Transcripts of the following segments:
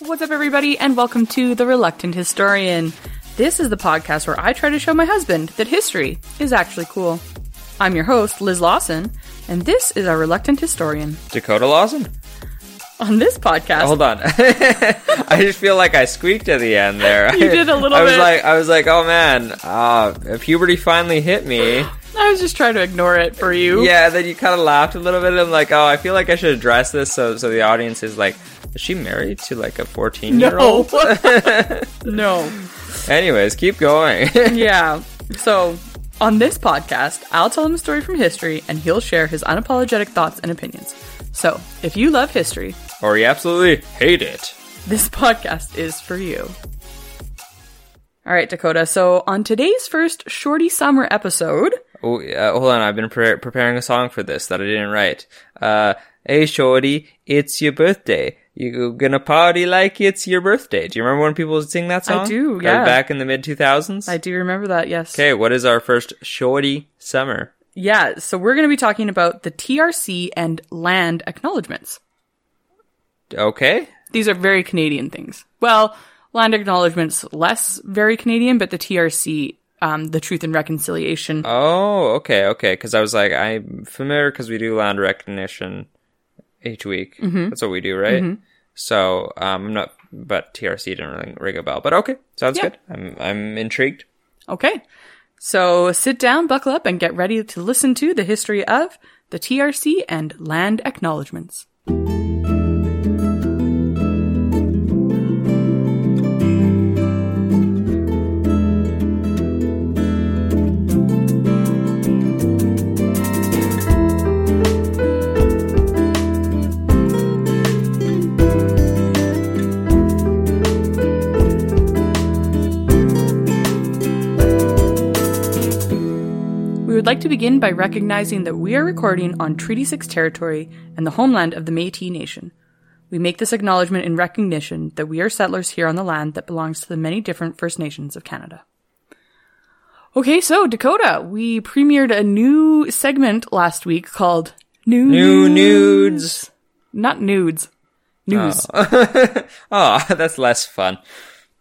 What's up, everybody, and welcome to The Reluctant Historian. This is the podcast where I try to show my husband that history is actually cool. I'm your host, Liz Lawson, and this is our Reluctant Historian. Dakota Lawson? On this podcast, Hold on. I just feel like I squeaked at the end there. You did a little I was like I was like, "Oh man, uh, puberty finally hit me." I was just trying to ignore it for you. Yeah, then you kind of laughed a little bit. I'm like, "Oh, I feel like I should address this so so the audience is like, is she married to like a 14-year-old?" No. no. Anyways, keep going. Yeah. So, on this podcast, I'll tell him a story from history, and he'll share his unapologetic thoughts and opinions. So, if you love history, or you absolutely hate it. this podcast is for you. All right, Dakota. So, on today's first Shorty Summer episode, Oh, uh, hold on. I've been pre- preparing a song for this that I didn't write. Uh, hey, shorty, it's your birthday. You gonna party like it's your birthday. Do you remember when people would sing that song? I do, yeah. Back in the mid 2000s? I do remember that, yes. Okay, what is our first shorty summer? Yeah, so we're going to be talking about the TRC and land acknowledgements. Okay. These are very Canadian things. Well, land acknowledgements less very Canadian, but the TRC, um, the Truth and Reconciliation. Oh, okay, okay. Because I was like, I'm familiar because we do land recognition each week. Mm-hmm. That's what we do, right? So um, I'm not, but TRC didn't really ring a bell. But okay, sounds Yeah. good. I'm I'm intrigued. Okay. So sit down, buckle up, and get ready to listen to the history of the TRC and land acknowledgements. Like to begin by recognizing that we are recording on Treaty 6 territory and the homeland of the Métis Nation. We make this acknowledgement in recognition that we are settlers here on the land that belongs to the many different First Nations of Canada. Okay, so Dakota, we premiered a new segment last week called New New nudes. Not nudes. News. Oh, ah, that's less fun.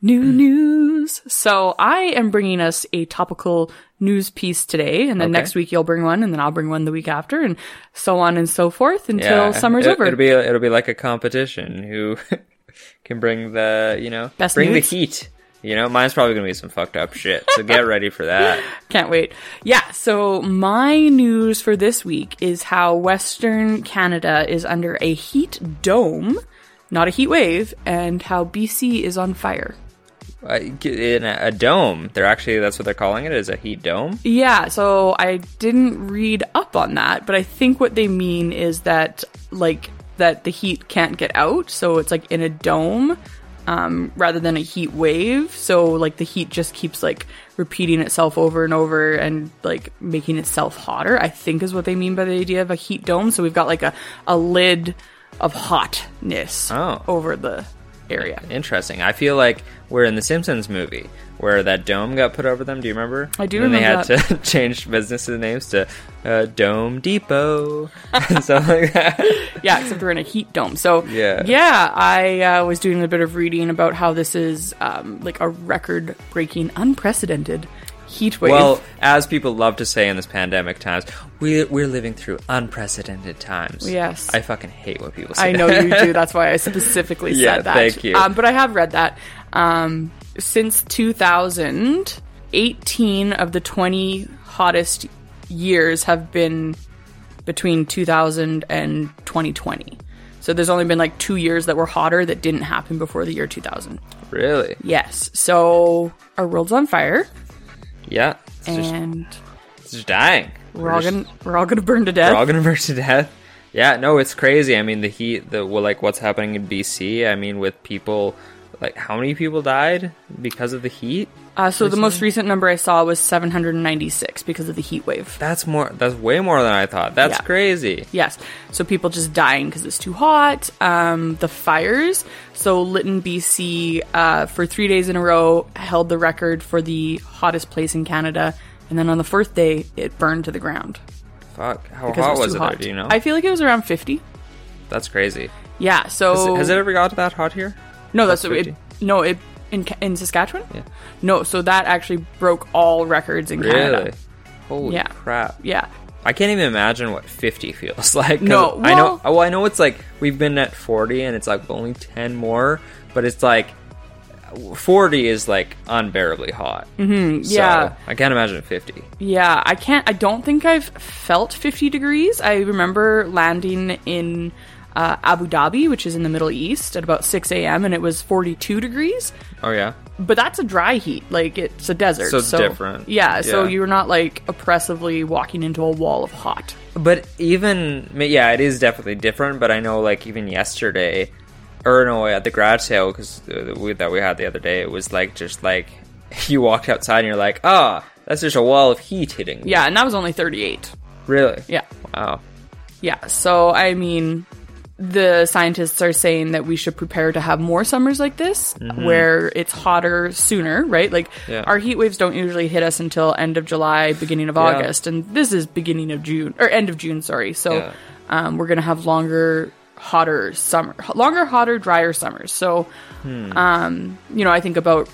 New news. So I am bringing us a topical news piece today, and then Okay. next week you'll bring one, and then I'll bring one the week after, and so on and so forth until summer's it, over. It'll be it'll be like a competition who can bring the you know Best bring nudes? the heat. You know, mine's probably gonna be some fucked up shit. So get ready for that. Can't wait. Yeah, so my news for this week is how Western Canada is under a heat dome, not a heat wave, and how BC is on fire. In a, a dome, they're actually that's what they're calling it is a heat dome. Yeah, so I didn't read up on that, but I think what they mean is that like that the heat can't get out, so it's like in a dome um, rather than a heat wave. So like the heat just keeps like repeating itself over and over and like making itself hotter. I think is what they mean by the idea of a heat dome. So we've got like a a lid of hotness Oh. over the area. Interesting. I feel like we're in the Simpsons movie where that dome got put over them. Do you remember? I do and remember They had to change businesses names to uh, Dome Depot and stuff like that. yeah, except we're in a heat dome. So Yeah. yeah, I uh, was doing a bit of reading about how this is um, like a record-breaking, unprecedented heat wave. Well, as people love to say in this pandemic times, we're we're living through unprecedented times. Yes. I fucking hate when people say I know that. you do. That's why I specifically Yeah, said that. thank you. Um, but I have read that. Um, since 2000, 18 of the 20 hottest years have been between 2000 and 2020. So there's only been like two years that were hotter that didn't happen before the year 2000. really? Yes. So our world's on fire, Yeah. It's just, and it's just dying. we're all just- gonna we're all gonna burn to death. we're all gonna burn to death. Yeah, no, it's crazy. I mean, the heat, the well, like what's happening in BC. I mean, with people, like how many people died because of the heat? Uh, so the most recent number I saw was 796 because of the heat wave. That's more. That's way more than I thought. That's Yeah. crazy. Yes. So people just dying because it's too hot. Um, the fires. So Lytton, BC, uh, for three days in a row held the record for the hottest place in Canada. And then on the fourth day, it burned to the ground Fuck. How hot it was, was it hot. there? Do you know? I feel like it was around 50. That's crazy. Yeah. So Has, it- has it ever got that hot here? No, that's Plus it. No, it in in Saskatchewan. Yeah. No, so that actually broke all records in Canada. Really? Holy Yeah. crap! Yeah. I can't even imagine what 50 feels like. No, I know. well- Well, I know it's like we've been at 40 and it's like only 10 more, but it's like 40 is like unbearably hot. Mm-hmm, yeah. I can't imagine 50. Yeah, I can't. I don't think I've felt 50 degrees. I remember landing in uh, Abu Dhabi, which is in the Middle East, at about 6 a.m., and it was 42 degrees. Oh yeah. But that's a dry heat. Like, it's a desert. So it's different. Yeah, so you're not, like, oppressively walking into a wall of hot. But even yeah, it is definitely different. But I know like even yesterday, or no, at the garage sale because that we had the other day, it was like just like you walked outside and you're like, ah, that's just a wall of heat hitting. me." Yeah, and that was only 38. Really. Yeah. Wow. Yeah, so I mean, the scientists are saying that we should prepare to have more summers like this, where it's hotter sooner, right? Like Yeah. our heat waves don't usually hit us until end of July, beginning of August, and this is beginning of June or end of June. Sorry, so Yeah. um, we're gonna have longer, hotter summer, longer, hotter, drier summers. So, Hmm. um, you know, I think about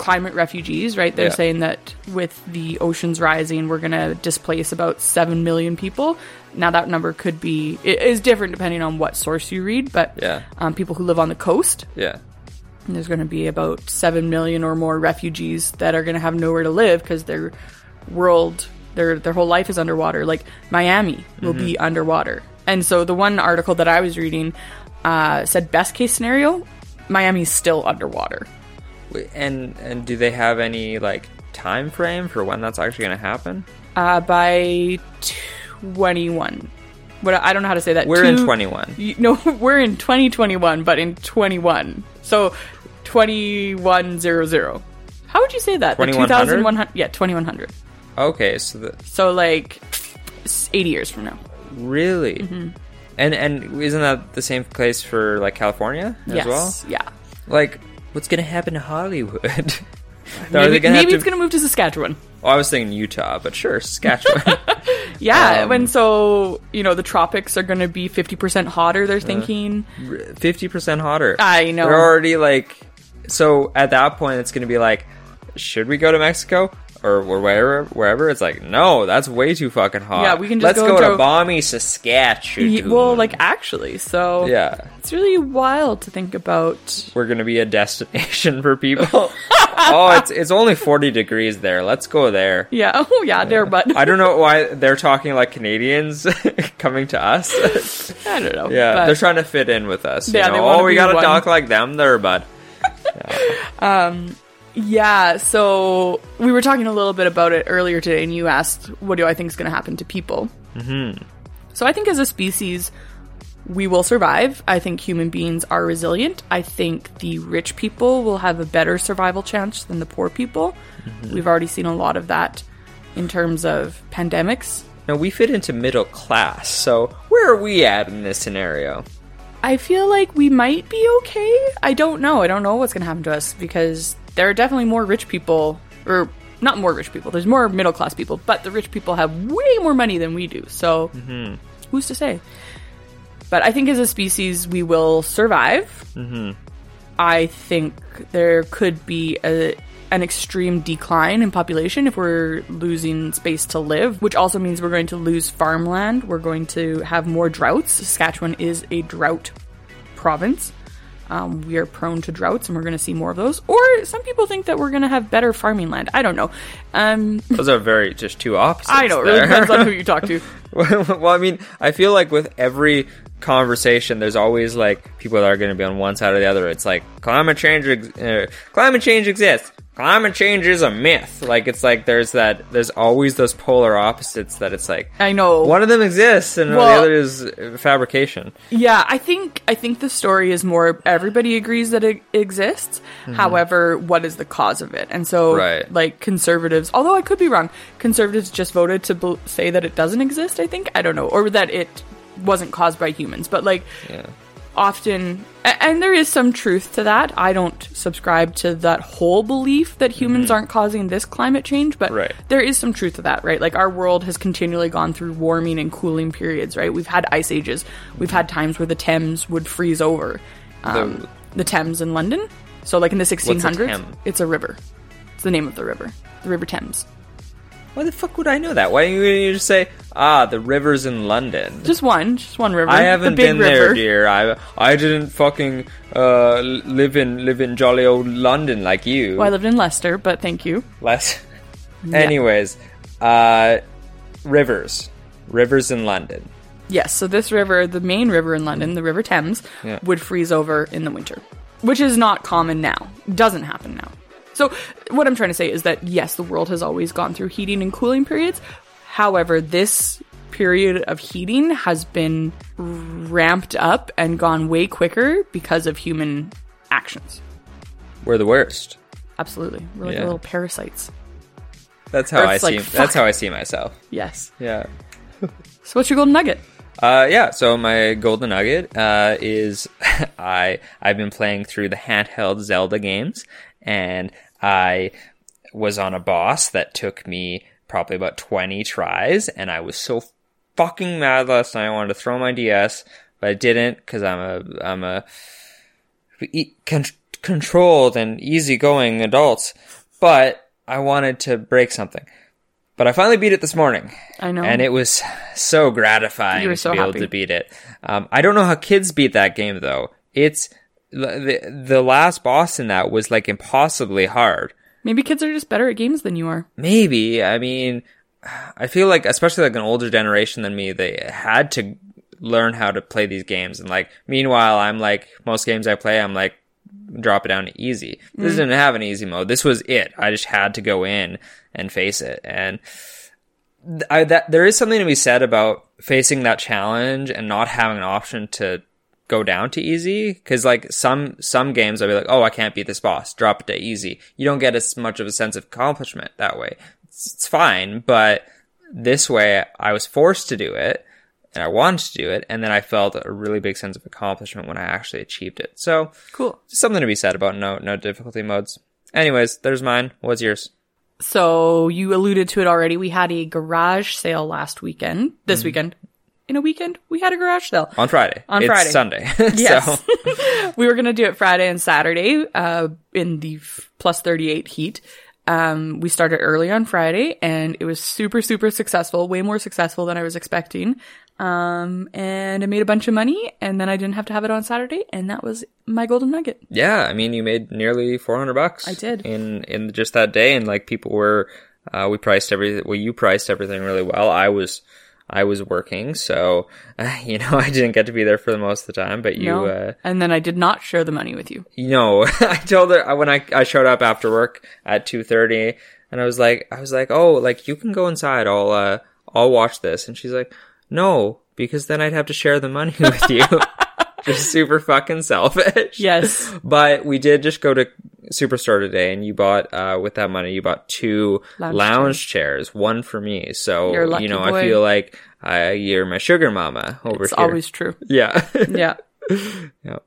climate refugees, right? They're Yeah. saying that with the oceans rising, we're going to displace about 7 million people. Now, that number could be, it is different depending on what source you read, but Yeah. um, people who live on the coast, Yeah. and there's going to be about 7 million or more refugees that are going to have nowhere to live because their world, their, their whole life is underwater. Like Miami will be Mm-hmm. underwater. And so the one article that I was reading uh, said best case scenario, Miami's still underwater. And and do they have any like time frame for when that's actually going to happen? Uh, by 21. What I don't know how to say that. We're in 21. No, we're in 2021, but in 21. So 2100. How would you say that? 2100? 2100 Yeah, 2100. Okay, so the, So like 80 years from now. really, Mm-hmm. and and isn't that the same place for like California as yes. well? Yeah. Like, what's going to happen to Hollywood? Are Maybe, they gonna maybe to- it's going to move to Saskatchewan. Oh, I was thinking Utah, but sure, Saskatchewan. Yeah, Um, when so, you know, the tropics are going to be 50% hotter, Uh, they're thinking. Fifty percent hotter. I know. They're already like. So at that point, it's going to be like, should we go to Mexico or, wherever? Wherever it's like, no, that's way too fucking hot. Yeah, we can just let's go go, to- balmy Saskatchewan. Well, like actually, so yeah, it's really wild to think about we're gonna be a destination for people. oh, it's it's only forty degrees there. Let's go there. Yeah. Oh, yeah. There, but I don't know why they're talking like Canadians coming to us. I don't know. yeah, but- they're trying to fit in with us. you Yeah, know? they oh, we gotta one. talk like them there, bud. yeah. Um, Yeah, so we were talking a little bit about it earlier today, and you asked, "What do I think is going to happen to people?" Mm-hmm. So I think as a species, we will survive. I think human beings are resilient. I think the rich people will have a better survival chance than the poor people. We've already seen a lot of that in terms of pandemics. Now we fit into middle class, so where are we at in this scenario? I feel like we might be okay. I don't know. I don't know what's going to happen to us because there are definitely more rich people, or not more rich people. There's more middle class people, but the rich people have way more money than we do. So who's to say? But I think as a species, we will survive. Mm-hmm. I think there could be a, an extreme decline in population if we're losing space to live, which also means we're going to lose farmland. We're going to have more droughts. Saskatchewan is a drought province. Um, we are prone to droughts, and we're going to see more of those. Or some people think that we're going to have better farming land. I don't know. Um, Those are very just two opposites. I know. It really depends on who you talk to. well, I mean, I feel like with every conversation, there's always like people that are going to be on one side or the other. It's like climate change, ex- uh, climate change exists. Climate change is a myth. Like it's like there's that. There's always those polar opposites that it's like I know. one of them exists and the other is uh, fabrication. Yeah, I think I think the story is more everybody agrees that it exists. However, what is the cause of it? And so, Mm-hmm. Right. like conservatives, although I could be wrong, conservatives just voted to bel say that it doesn't exist. I think I don't know, or that it wasn't caused by humans. But like, Yeah. often, and there is some truth to that. I don't subscribe to that whole belief that humans aren't causing this climate change, but Mm-hmm. Right. there is some truth to that, right? Like our world has continually gone through warming and cooling periods, right? We've had ice ages. We've had times where the Thames would freeze over. Um, the, Thames in London. So, like in the 1600s, Thames? it's a river. It's the name of the river, the River Thames. Why the fuck would I know that? Why don't you just say, ah, the rivers in London? Just one, just one river. I haven't been river. there, dear. I I didn't fucking uh, live in live in jolly old London like you. Well, I lived in Leicester, but thank you. Less. Anyways, uh, rivers, rivers in London. Yes, so this river, the main river in London, the River Thames, Yeah. would freeze over in the winter, which is not common now. Doesn't happen now. So, what I'm trying to say is that yes, the world has always gone through heating and cooling periods. However, this period of heating has been ramped up and gone way quicker because of human actions. We're the worst. Absolutely. We're like Yeah. little parasites. That's how I Earth's see. like, that's how I see myself. Yes. Yeah. So, what's your golden nugget? Uh, yeah. So my golden nugget uh, is I I've been playing through the handheld Zelda games, and I was on a boss that took me probably about twenty tries, and I was so fucking mad last night. I wanted to throw my DS, but I didn't because I'm a I'm a con- controlled and easygoing adult. But I wanted to break something. But I finally beat it this morning. I know. And it was so gratifying were to so be able to beat it. Um, I don't know how kids beat that game though. It's the the last boss in that was like impossibly hard. Maybe kids are just better at games than you are. Maybe I mean, I feel like especially like an older generation than me, they had to learn how to play these games. And like meanwhile, I'm like most games I play, I'm like drop it down to easy. This mm. didn't have an easy mode. This was it. I just had to go in and face it. And I, that there is something to be said about facing that challenge and not having an option to go down to easy because like some some games i'll be like oh i can't beat this boss drop it to easy you don't get as much of a sense of accomplishment that way it's, it's fine but this way i was forced to do it and i wanted to do it and then i felt a really big sense of accomplishment when i actually achieved it so Cool. something to be said about no no difficulty modes anyways there's mine what's yours So you alluded to it already. We had a garage sale last weekend. This Mm-hmm. weekend. In a weekend, we had a garage sale. on friday On it's Friday. sunday Yes. so we were going to do it Friday and Saturday uh, in the f- plus 38 heat. Um, we started early on Friday and it was super, super successful, way more successful than I was expecting. Um, and I made a bunch of money and then I didn't have to have it on Saturday. And that was my golden nugget. Yeah, I mean, you made nearly four hundred bucks. I did. in in just that day, and like people were, uh, we priced everything. Well, you priced everything really well. I was, I was working, so uh, you know, I didn't get to be there for the most of the time. But you, No. uh, and then I did not share the money with you. you know, I told her when I I showed up after work at two thirty, and I was like, I was like, oh, like you can go inside. I'll uh, I'll watch this, and she's like, no, because then I'd have to share the money with you. Just super fucking selfish. Yes. But we did just go to Superstore today, and you bought uh, with that money, you bought two Lounge lounge, chairs, one for me. So You're a lucky you know, boy. I feel like uh, you're my sugar mama over It's here. always true. yeah, Yeah. yeah.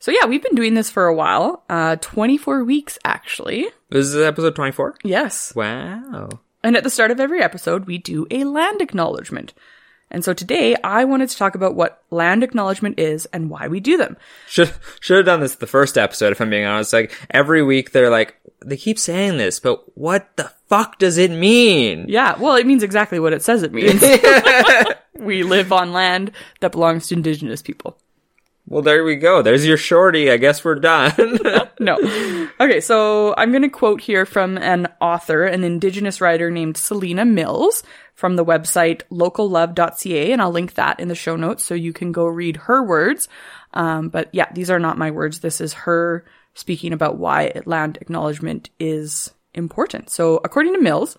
So yeah, we've been doing this for a while. Uh, 24 weeks actually. This is episode twenty four. Yes. Wow. And at the start of every episode, we do a land acknowledgement. And so today I wanted to talk about what land acknowledgement is and why we do them. Should should have done this the first episode. If I'm being honest, like every week they're like they keep saying this, but what the fuck does it mean? Yeah, well, it means exactly what it says it means. we live on land that belongs to indigenous people. Well, there we go. There's your shorty. I guess we're done. no. Okay, so I'm going to quote here from an author, an indigenous writer named Selena Mills from the website locallove.ca, and I'll link that in the show notes so you can go read her words. Um, but yeah, these are not my words. This is her speaking about why land acknowledgement is important. So according to Mills,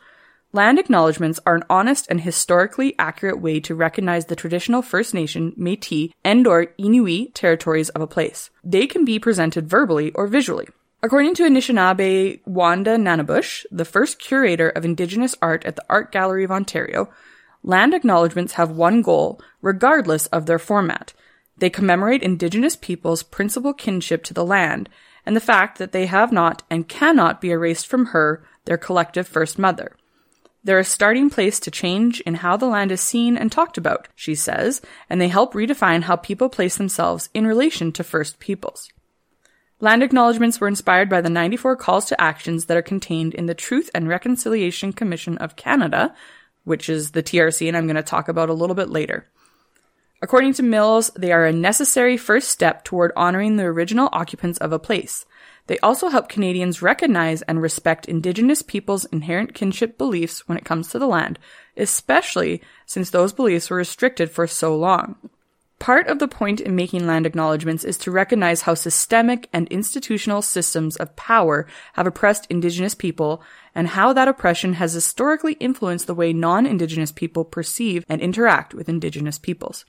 Land acknowledgements are an honest and historically accurate way to recognize the traditional First Nation, Métis, and or Inuit territories of a place. They can be presented verbally or visually. According to Anishinaabe Wanda Nanibush, the first curator of Indigenous art at the Art Gallery of Ontario, land acknowledgements have one goal, regardless of their format. They commemorate Indigenous peoples' principal kinship to the land and the fact that they have not and cannot be erased from her, their collective First Mother. They're a starting place to change in how the land is seen and talked about, she says, and they help redefine how people place themselves in relation to First Peoples. Land acknowledgements were inspired by the 94 calls to actions that are contained in the Truth and Reconciliation Commission of Canada, which is the TRC, and I'm going to talk about a little bit later. According to Mills, they are a necessary first step toward honoring the original occupants of a place. They also help Canadians recognize and respect Indigenous peoples' inherent kinship beliefs when it comes to the land, especially since those beliefs were restricted for so long. Part of the point in making land acknowledgements is to recognize how systemic and institutional systems of power have oppressed Indigenous people and how that oppression has historically influenced the way non-Indigenous people perceive and interact with Indigenous peoples.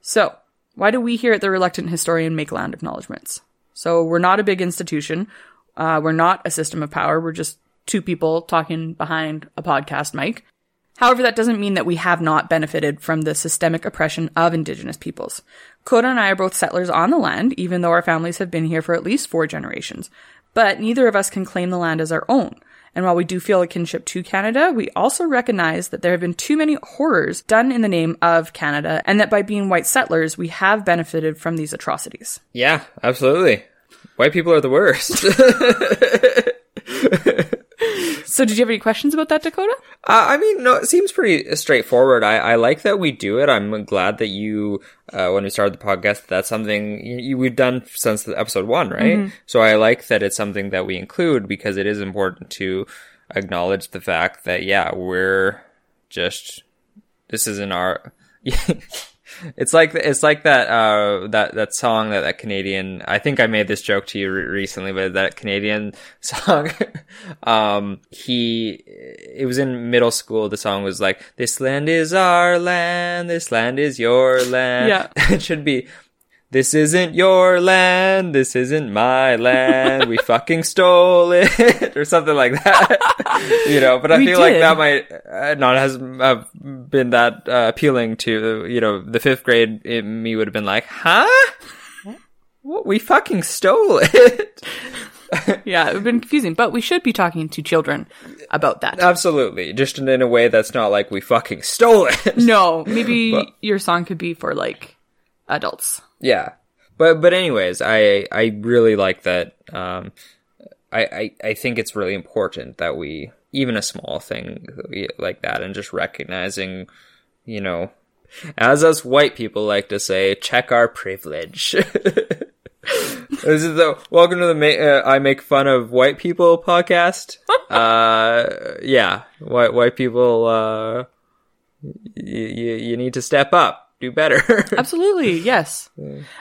So, why do we here at the Reluctant Historian make land acknowledgements? So we're not a big institution. Uh, we're not a system of power. We're just two people talking behind a podcast mic. However, that doesn't mean that we have not benefited from the systemic oppression of Indigenous peoples. Coda and I are both settlers on the land, even though our families have been here for at least four generations. But neither of us can claim the land as our own. And while we do feel a kinship to Canada, we also recognize that there have been too many horrors done in the name of Canada, and that by being white settlers, we have benefited from these atrocities. yeah, absolutely. White people are the worst. So, did you have any questions about that, Dakota? Uh, I mean, no, it seems pretty straightforward. I, I like that we do it. I'm glad that you, uh, when we started the podcast, that's something you, you, we've done since episode one, right? So I like that it's something that we include because it is important to acknowledge the fact that, yeah, we're just, this isn't our, It's like it's like that uh that that song that that Canadian I think I made this joke to you re- recently but that Canadian song um he it was in middle school the song was like this land is our land this land is your land Yeah. it should be this isn't your land. This isn't my land. We fucking stole it, or something like that. you know, but I We feel like that might uh, not has have been that uh, appealing to you know the fifth grade in me would have been like, huh? What? We fucking stole it. Yeah, it would have been confusing, but we should be talking to children about that. Absolutely, just in, in a way that's not like we fucking stole it. no, maybe But- your song could be for like adults. Yeah. But but anyways, I I really like that um I, I I think it's really important that we even a small thing like that and just recognizing, you know, as us white people like to say, check our privilege. this is the welcome to the ma- uh, I make fun of white people podcast. uh yeah, white white people uh you, you you need to step up, do better. Absolutely, yes.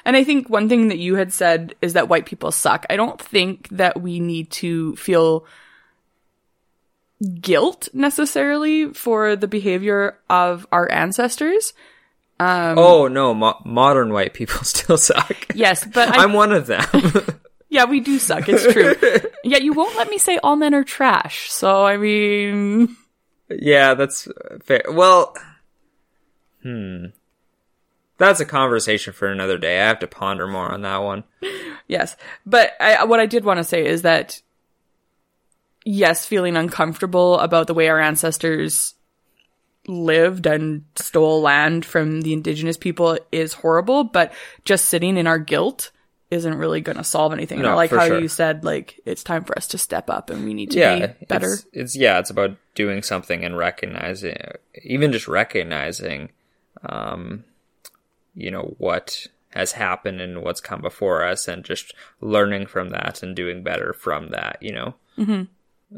And I think one thing that you had said is that white people suck. I don't think that we need to feel guilt necessarily for the behavior of our ancestors. Oh no, mo- modern white people still suck. Yes, but I, I'm one of them. yeah, we do suck. It's true. yeah, you won't let me say all men are trash. So I mean, yeah, that's fair. Well, hmm. That's a conversation for another day. I have to ponder more on that one. Yes. But I, what I did want to say is that, yes, feeling uncomfortable about the way our ancestors lived and stole land from the indigenous people is horrible, but just sitting in our guilt isn't really going to solve anything. And I No, like how sure. you said, like, it's time for us to step up and we need to Yeah, be better. It's, it's yeah, it's about doing something and recognizing, even just recognizing, um, you know what has happened and what's come before us and just learning from that and doing better from that, you know? Mm-hmm.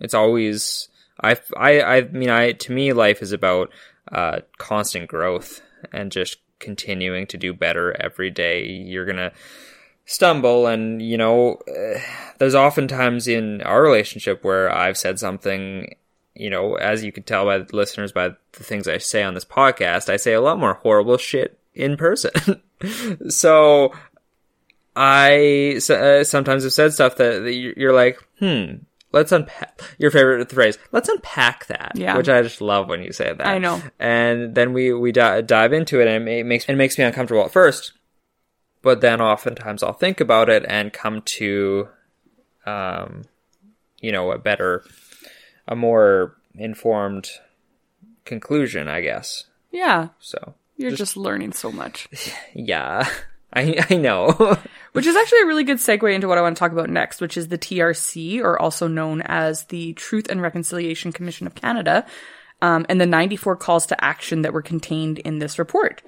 It's always, I, I, I mean, I, to me, life is about, uh, constant growth and just continuing to do better every day. You're gonna stumble and, you know, uh, there's often times in our relationship where I've said something you know, as you can tell by the listeners by the things I say on this podcast, I say a lot more horrible shit in person. so I uh, sometimes have said stuff that, that you're like, hmm, let's unpack your favorite phrase. Let's unpack that. Yeah. Which I just love when you say that. I know. And then we, we di- dive into it and it makes, it makes me uncomfortable at first. But then oftentimes I'll think about it and come to, um, you know, a better, a more informed conclusion, I guess. Yeah. So You're just, learning so much. yeah, I I know. Which is actually a really good segue into what I want to talk about next, which is the TRC, or also known as the Truth and Reconciliation Commission of Canada, um, and the 94 calls to action that were contained in this report.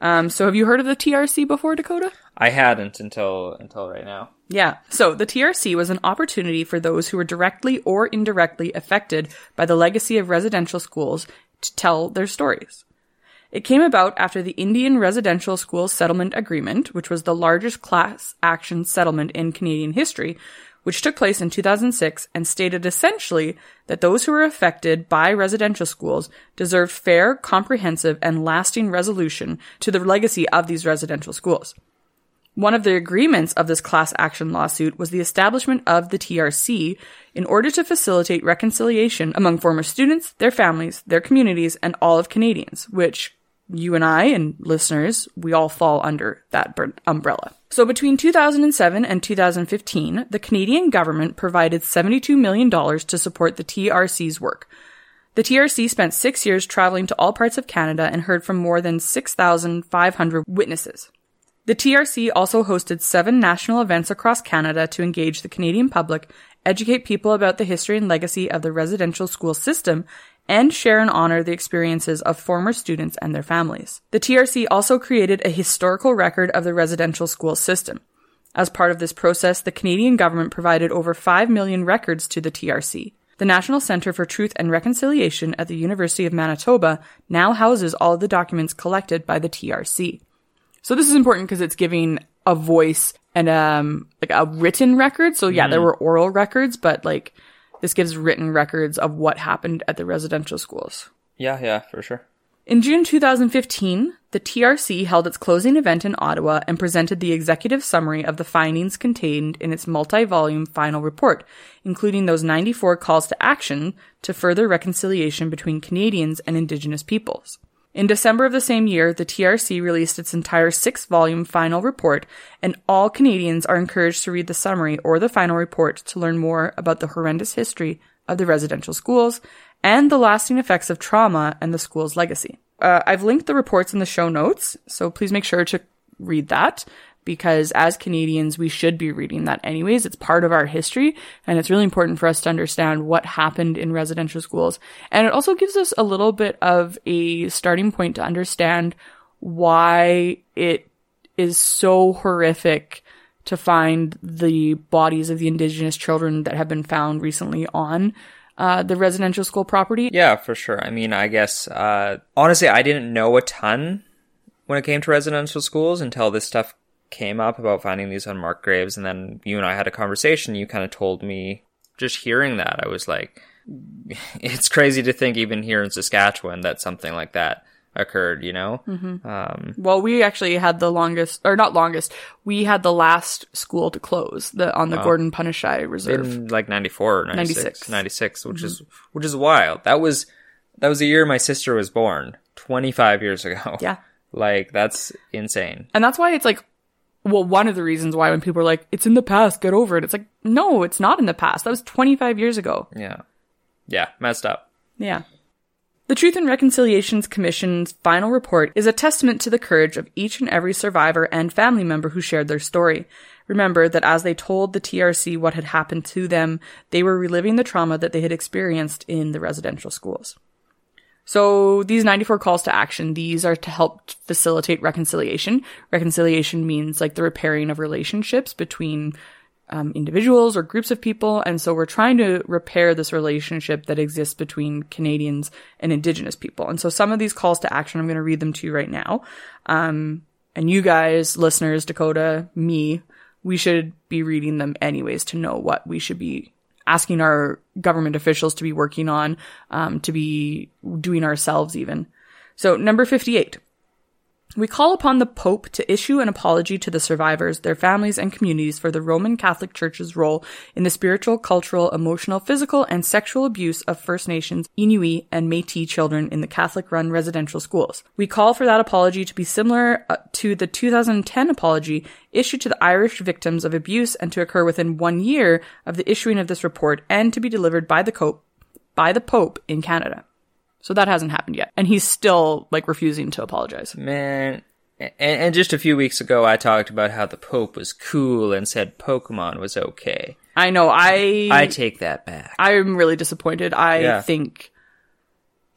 Um, so have you heard of the TRC before, Dakota? I hadn't until until right now. Yeah. So the TRC was an opportunity for those who were directly or indirectly affected by the legacy of residential schools to tell their stories. It came about after the Indian Residential School Settlement Agreement, which was the largest class action settlement in Canadian history, which took place in 2006 and stated essentially that those who were affected by residential schools deserved fair, comprehensive, and lasting resolution to the legacy of these residential schools. One of the agreements of this class action lawsuit was the establishment of the TRC in order to facilitate reconciliation among former students, their families, their communities, and all of Canadians, which you and I and listeners, we all fall under that umbrella. So between 2007 and 2015, the Canadian government provided $72 million to support the TRC's work. The TRC spent six years traveling to all parts of Canada and heard from more than 6,500 witnesses. The TRC also hosted seven national events across Canada to engage the Canadian public, educate people about the history and legacy of the residential school system, and share and honor the experiences of former students and their families. The TRC also created a historical record of the residential school system. As part of this process, the Canadian government provided over 5 million records to the TRC. The National Centre for Truth and Reconciliation at the University of Manitoba now houses all of the documents collected by the TRC. So this is important because it's giving a voice and um like a written record. So yeah, mm. there were oral records, but like this gives written records of what happened at the residential schools. Yeah, yeah, for sure. In June 2015, the TRC held its closing event in Ottawa and presented the executive summary of the findings contained in its multi-volume final report, including those 94 calls to action to further reconciliation between Canadians and Indigenous peoples. In December of the same year, the TRC released its entire six volume final report, and all Canadians are encouraged to read the summary or the final report to learn more about the horrendous history of the residential schools and the lasting effects of trauma and the school's legacy. Uh, I've linked the reports in the show notes, so please make sure to read that because as Canadians, we should be reading that anyways. It's part of our history and it's really important for us to understand what happened in residential schools. And it also gives us a little bit of a starting point to understand why it is so horrific to find the bodies of the indigenous children that have been found recently on uh, the residential school property. Yeah, for sure. I mean, I guess, uh, honestly, I didn't know a ton when it came to residential schools until this stuff came up about finding these unmarked graves, and then you and I had a conversation. You kind of told me, just hearing that, I was like, it's crazy to think, even here in Saskatchewan, that something like that occurred, you know? Mm-hmm. Um, well, we actually had the longest, or not longest, we had the last school to close the on the Gordon Punnichy Reserve. In like 94 or 96. 96, 96 which mm-hmm. is, which is wild. That was, that was the year my sister was born, 25 years ago. Yeah. Like, that's insane. And that's why it's like well, one of the reasons why when people are like, it's in the past, get over it. It's like, no, it's not in the past. That was 25 years ago. Yeah. Yeah. Messed up. Yeah. The Truth and Reconciliations Commission's final report is a testament to the courage of each and every survivor and family member who shared their story. Remember that as they told the TRC what had happened to them, they were reliving the trauma that they had experienced in the residential schools. So these 94 calls to action, these are to help facilitate reconciliation. Reconciliation means like the repairing of relationships between um, individuals or groups of people. And so we're trying to repair this relationship that exists between Canadians and Indigenous people. And so some of these calls to action, I'm going to read them to you right now. Um, and you guys, listeners, Dakota, me, we should be reading them anyways to know what we should be asking our government officials to be working on, um, to be doing ourselves even. So number 58. We call upon the Pope to issue an apology to the survivors, their families, and communities for the Roman Catholic Church's role in the spiritual, cultural, emotional, physical, and sexual abuse of First Nations, Inuit, and Métis children in the Catholic-run residential schools. We call for that apology to be similar uh, to the 2010 apology issued to the Irish victims of abuse and to occur within one year of the issuing of this report and to be delivered by the Pope, by the Pope in Canada. So that hasn't happened yet. And he's still like refusing to apologize. Man, and, and just a few weeks ago, I talked about how the Pope was cool and said Pokemon was okay. I know. I I take that back. I'm really disappointed. I Yeah. think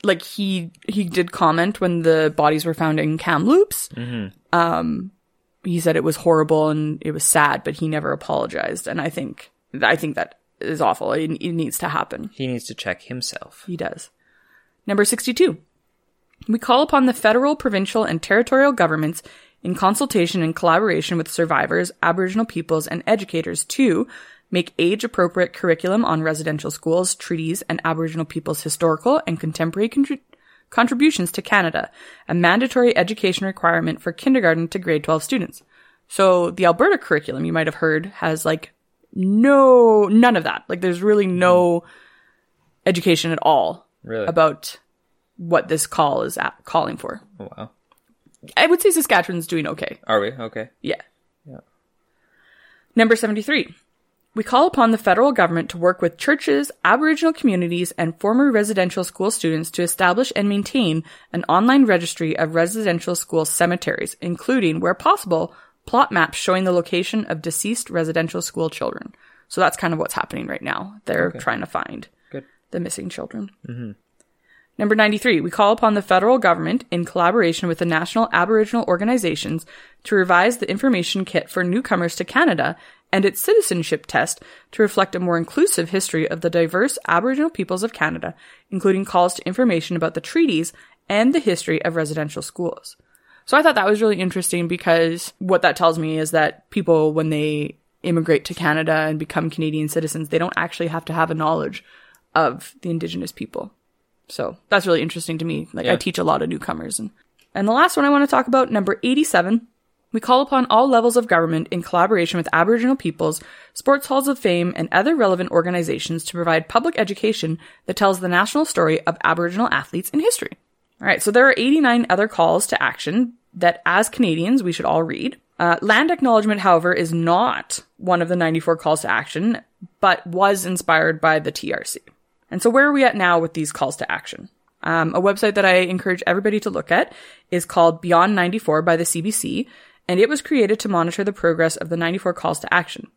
like he he did comment when the bodies were found in Kamloops. Mm-hmm. Um, he said it was horrible and it was sad, but he never apologized. And I think I think that is awful. It, it needs to happen. He needs to check himself. He does. Number 62. We call upon the federal, provincial, and territorial governments in consultation and collaboration with survivors, Aboriginal peoples, and educators to make age appropriate curriculum on residential schools, treaties, and Aboriginal peoples' historical and contemporary contri- contributions to Canada, a mandatory education requirement for kindergarten to grade 12 students. So the Alberta curriculum you might have heard has like no, none of that. Like there's really no education at all Really? about what this call is at, calling for. Oh, wow. I would say Saskatchewan's doing okay. Are we? Okay. Yeah. Yeah. Number 73. We call upon the federal government to work with churches, Aboriginal communities, and former residential school students to establish and maintain an online registry of residential school cemeteries, including, where possible, plot maps showing the location of deceased residential school children. So that's kind of what's happening right now. They're trying to find. The missing children. Mm-hmm. Number 93, we call upon the federal government, in collaboration with the national Aboriginal organizations, to revise the information kit for newcomers to Canada and its citizenship test to reflect a more inclusive history of the diverse Aboriginal peoples of Canada, including calls to information about the treaties and the history of residential schools. So I thought that was really interesting because what that tells me is that people, when they immigrate to Canada and become Canadian citizens, they don't actually have to have a knowledge of the Indigenous people. So that's really interesting to me. Like I teach a lot of newcomers. And, and the last one I want to talk about, number 87. We call upon all levels of government in collaboration with Aboriginal peoples, sports halls of fame, and other relevant organizations to provide public education that tells the national story of Aboriginal athletes in history. All right, so there are 89 other calls to action that as Canadians we should all read. Uh, land acknowledgement, however, is not one of the 94 calls to action, but was inspired by the TRC. And so where are we at now with these calls to action? Um, a website that I encourage everybody to look at is called Beyond 94 by the CBC, and it was created to monitor the progress of the 94 calls to action.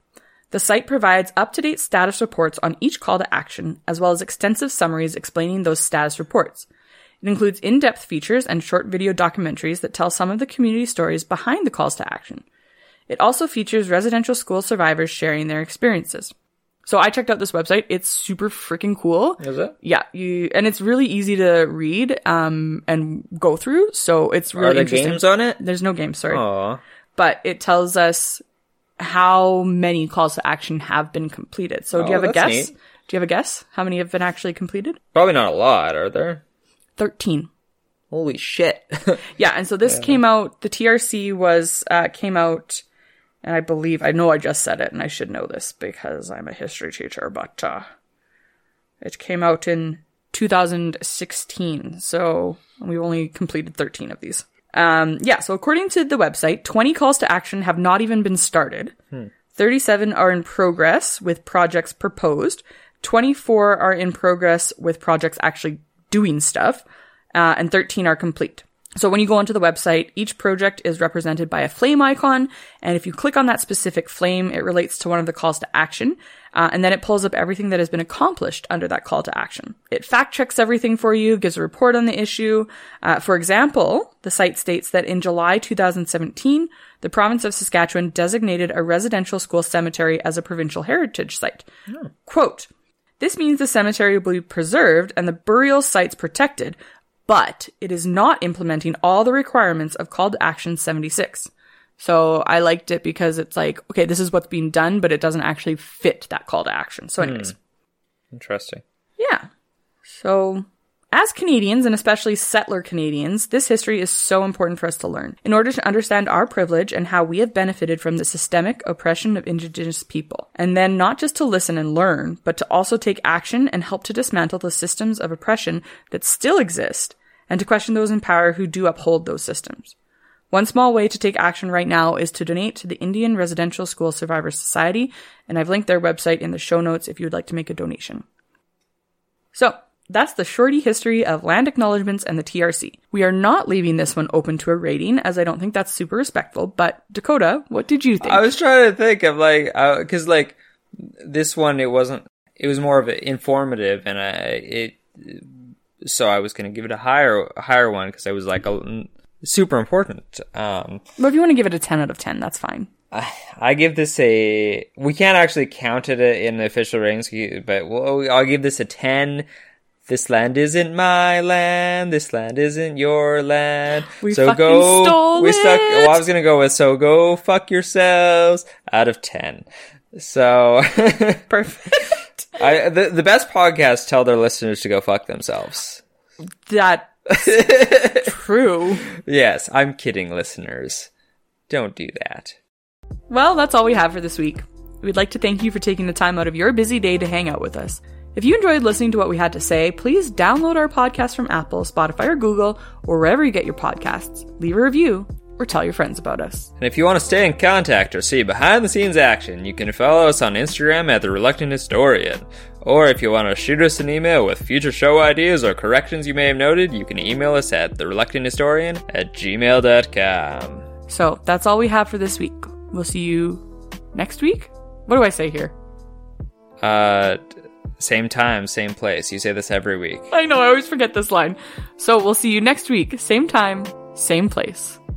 The site provides up-to-date status reports on each call to action, as well as extensive summaries explaining those status reports. It includes in-depth features and short video documentaries that tell some of the community stories behind the calls to action. It also features residential school survivors sharing their experiences. So I checked out this website. It's super freaking cool. Is it? Yeah, you and it's really easy to read um and go through. So it's really Are there interesting. games on it? There's no games, sorry. Aw. But it tells us how many calls to action have been completed. So do you Oh, have a guess? neat. Do you have a guess? How many have been actually completed? Probably not a lot, are there? 13. Holy shit. Yeah, and so this came out. The TRC was uh, came out, and I believe I know I just said it, and I should know this because I'm a history teacher. But uh, it came out in 2016, so we've only completed 13 of these. Um, yeah, so according to the website, 20 calls to action have not even been started. 37 are in progress with projects proposed. 24 are in progress with projects actually doing stuff. Uh, and 13 are complete. So when you go onto the website, each project is represented by a flame icon, and if you click on that specific flame, it relates to one of the calls to action, uh, and then it pulls up everything that has been accomplished under that call to action. It fact checks everything for you, gives a report on the issue. Uh, for example, the site states that in July 2017, the province of Saskatchewan designated a residential school cemetery as a provincial heritage site. Quote, this means the cemetery will be preserved and the burial sites protected, but it is not implementing all the requirements of Call to Action 76. So I liked it because it's like, okay, this is what's being done, but it doesn't actually fit that call to action. So, anyways, hmm. Interesting. yeah. So, as Canadians, and especially settler Canadians, this history is so important for us to learn in order to understand our privilege and how we have benefited from the systemic oppression of Indigenous people. And then not just to listen and learn, but to also take action and help to dismantle the systems of oppression that still exist and to question those in power who do uphold those systems. One small way to take action right now is to donate to the Indian Residential School Survivors Society, and I've linked their website in the show notes if you would like to make a donation. So, that's the shorty history of land acknowledgements and the TRC. We are not leaving this one open to a rating, as I don't think that's super respectful, but Dakota, what did you think? I was trying to think of like, uh, because like this one, it wasn't. It was more of an informative, and I it. So I was going to give it a higher a higher one because I was like a, super important. Um, but if you want to give it a 10 out of 10, that's fine. I give this a. We can't actually count it in the official ratings, but we'll, I'll give this a ten. This land isn't my land. This land isn't your land. We so go. stole we stuck. it. Well, I was gonna go with so go fuck yourselves out of ten. So Perfect. I the the best podcasts tell their listeners to go fuck themselves. That true. Yes, I'm kidding, listeners. Don't do that. Well, that's all we have for this week. We'd like to thank you for taking the time out of your busy day to hang out with us. If you enjoyed listening to what we had to say, please download our podcast from Apple, Spotify, or Google, or wherever you get your podcasts. Leave a review or tell your friends about us. And if you want to stay in contact or see behind the scenes action, you can follow us on Instagram at The Reluctant Historian. Or if you want to shoot us an email with future show ideas or corrections you may have noted, you can email us at TheReluctantHistorian at gmail.com. So that's all we have for this week. We'll see you next week? What do I say here? Uh, same time, same place. You say this every week. I know, I always forget this line. So we'll see you next week, same time, same place.